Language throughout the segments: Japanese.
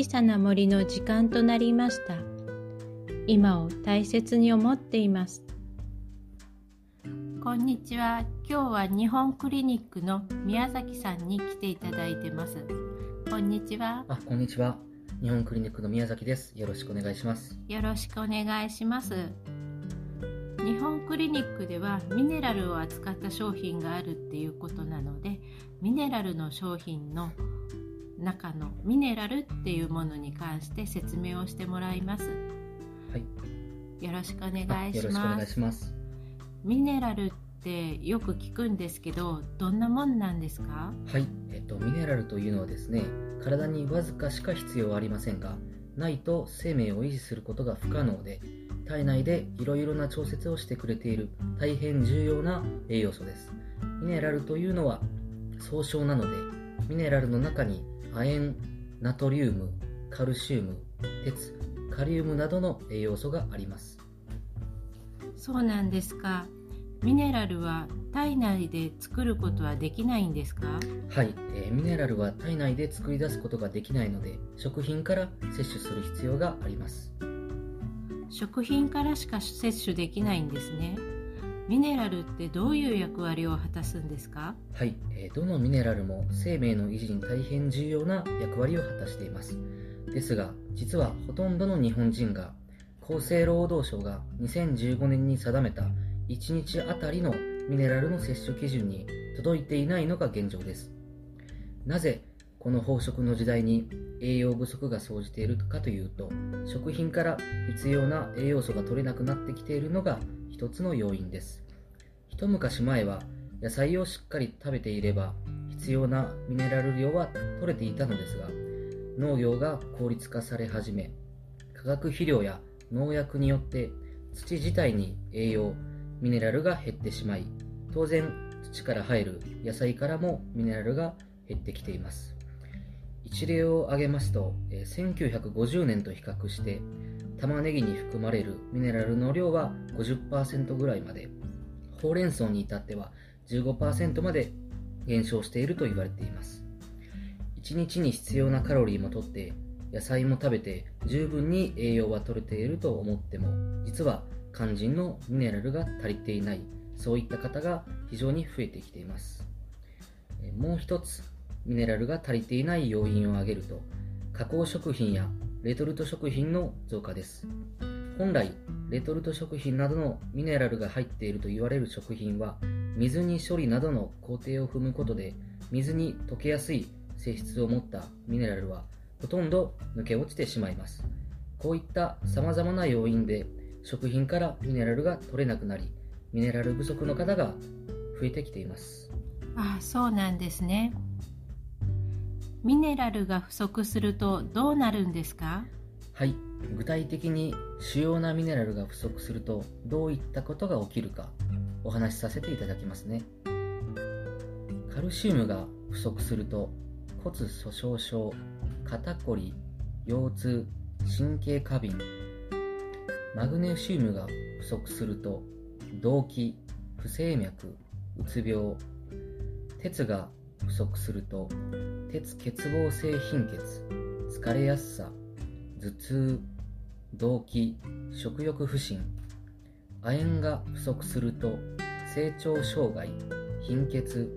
小さな森の時間となりました今を大切に思っていますこんにちは今日は日本クリニックの宮崎さんに来ていただいてますこんにちはあ、こんにちは。日本クリニックの宮崎です。よろしくお願いします。よろしくお願いします日本クリニックではミネラルを扱った商品があるっていうことなのでミネラルの商品の中のミネラルっていうものに関して説明をしてもらいますはい。よろしくお願あいしよろしくお願いますします。ミネラルってよく聞くんですけどどんなもんなんですか？はい。えっと、ミネラルというのはですね、体にわずかしか必要はありませんが、ないと生命を維持することが不可能で、体内でいろいろな調節をしてくれている大変重要な栄養素です。ミネラルというのは総称なので、ミネラルの中に亜鉛、ナトリウム、カルシウム、鉄、カリウムなどの栄養素があります。そうなんですか。ミネラルは体内で作ることはできないんですか？はい、えーミネラルは体内で作り出すことができないので食品から摂取する必要があります。食品からしか摂取できないんですねミネラルってどういう役割を果たすんですか？はい、えーどのミネラルも生命の維持に大変重要な役割を果たしています。ですが実はほとんどの日本人が厚生労働省が2015年に定めた1日あたりのミネラルの摂取基準に届いていないのが現状です。なぜこの飽食の時代に栄養不足が生じているかというと食品から必要な栄養素が取れなくなってきているのが一つの要因です。一昔前は野菜をしっかり食べていれば必要なミネラル量は取れていたのですが農業が効率化され始め化学肥料や農薬によって土自体に栄養ミネラルが減ってしまい当然土から生える野菜からもミネラルが減ってきています。一例を挙げますと1950年と比較して玉ねぎに含まれるミネラルの量は50%ぐらいまで。ほうれん草に至っては15%まで減少していると言われています。1日に必要なカロリーもとって野菜も食べて十分に栄養は取れていると思っても実は肝心のミネラルが足りていないそういった方が非常に増えてきています。もう一つミネラルが足りていない要因を挙げると加工食品やレトルト食品の増加です。本来レトルト食品などのミネラルが入っていると言われる食品は水に処理などの工程を踏むことで水に溶けやすい性質を持ったミネラルはほとんど抜け落ちてしまいます。こういった様々な要因で食品からミネラルが取れなくなりミネラル不足の方が増えてきています。ああそうなんですね。ミネラルが不足するとどうなるんですか？はい。具体的に主要なミネラルが不足するとどういったことが起きるかお話しさせていただきますね。カルシウムが不足すると骨粗しょう症肩こり腰痛神経過敏マグネシウムが不足すると動悸不整脈うつ病鉄が不足すると鉄欠乏性貧血疲れやすさ頭痛動悸食欲不振亜鉛が不足すると成長障害貧血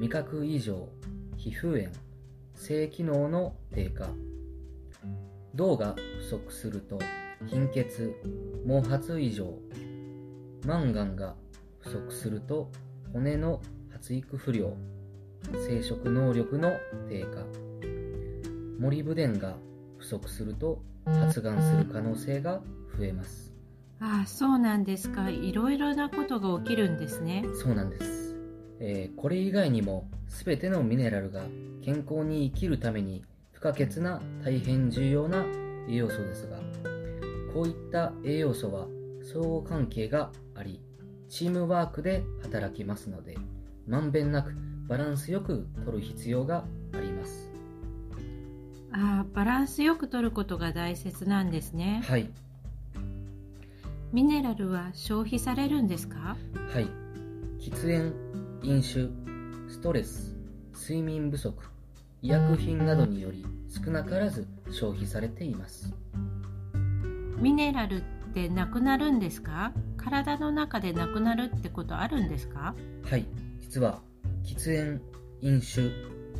味覚異常皮膚炎性機能の低下。銅が不足すると貧血毛髪異常マンガンが不足すると骨の発育不良。生殖能力の低下。モリブデンが不足すると発がんする可能性が増えます。ああそうなんですか。いろいろなことが起きるんですね。そうなんです、えーこれ以外にも全てのミネラルが健康に生きるために不可欠な大変重要な栄養素ですがこういった栄養素は相互関係がありチームワークで働きますのでまんべんなくバランスよく取る必要があります。ああバランスよく取ることが大切なんですね。はい。ミネラルは消費されるんですか？はい。喫煙飲酒ストレス睡眠不足医薬品などにより少なからず消費されています。ミネラルってなくなるんですか？体の中でなくなるってことあるんですか？はい。実は喫煙飲酒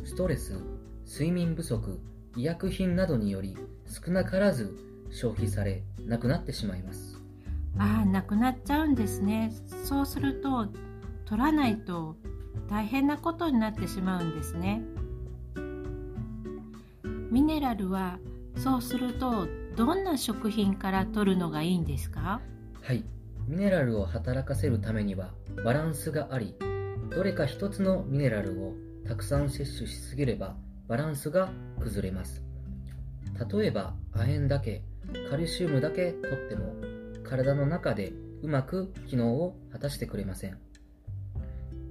ストレス睡眠不足医薬品などにより少なからず消費されなくなってしまいます。ああなくなっちゃうんですね。そうすると取らないと大変なことになってしまうんですね。ミネラルはそうするとどんな食品から取るのがいいんですか？はい。ミネラルを働かせるためにはバランスがありどれか一つのミネラルをたくさん摂取しすぎればバランスが崩れます。例えば亜鉛だけカルシウムだけ取っても体の中でうまく機能を果たしてくれません。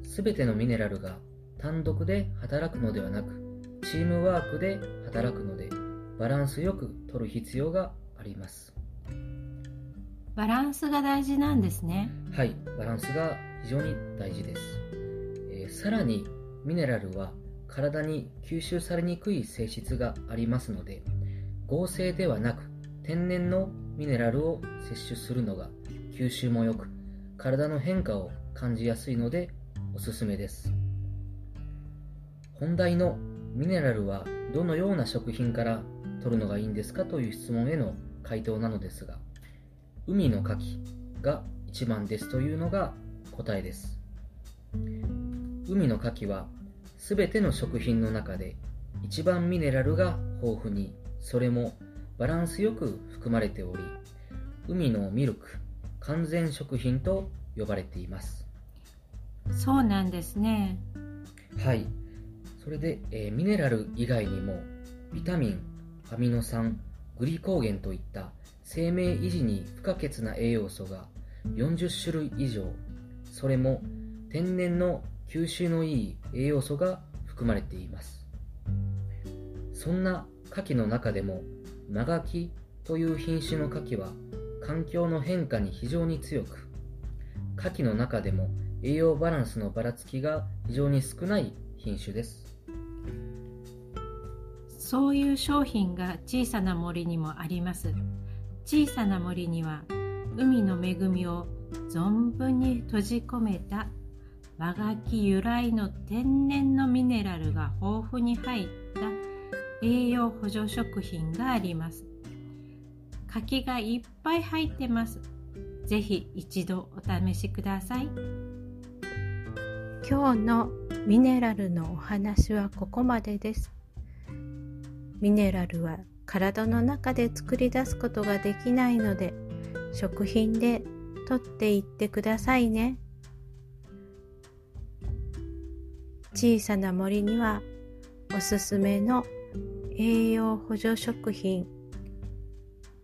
すべてのミネラルが単独で働くのではなくチームワークで働くのでバランスよく取る必要があります。バランスが大事なんですね。はいバランスが非常に大事です、えー、さらにミネラルは体に吸収されにくい性質がありますので合成ではなく天然のミネラルを摂取するのが吸収も良く体の変化を感じやすいのでおすすめです。本題のミネラルはどのような食品から取るのがいいんですかという質問への回答なのですが海の牡蠣が一番ですというのが答えです。海の牡蠣は全ての食品の中で一番ミネラルが豊富にそれもバランスよく含まれており海のミルク完全食品と呼ばれています。そうなんですね。はい。それで、えー、ミネラル以外にもビタミンアミノ酸グリコーゲンといった生命維持に不可欠な栄養素が40種類以上。それも天然の吸収のいい栄養素が含まれています。そんな牡蠣の中でもマガキという品種の牡蠣は環境の変化に非常に強く牡蠣の中でも栄養バランスのばらつきが非常に少ない品種です。そういう商品が小さな森にもあります。小さな森には海の恵みを存分に閉じ込めた和ガキ由来の天然のミネラルが豊富に入った栄養補助食品があります。柿がいっぱい入ってます。ぜひ一度お試しください。今日のミネラルのお話はここまでです。ミネラルは体の中で作り出すことができないので食品で取っていってくださいね。小さな森にはおすすめの栄養補助食品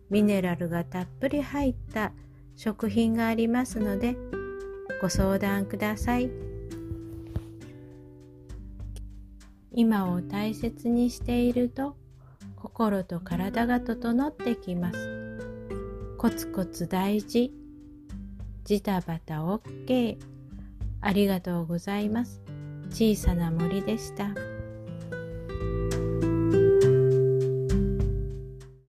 ミネラルがたっぷり入った食品がありますのでご相談ください。今を大切にしていると心と体が整ってきます。コツコツ大事。ジタバタ OK ありがとうございます。小さな森でした。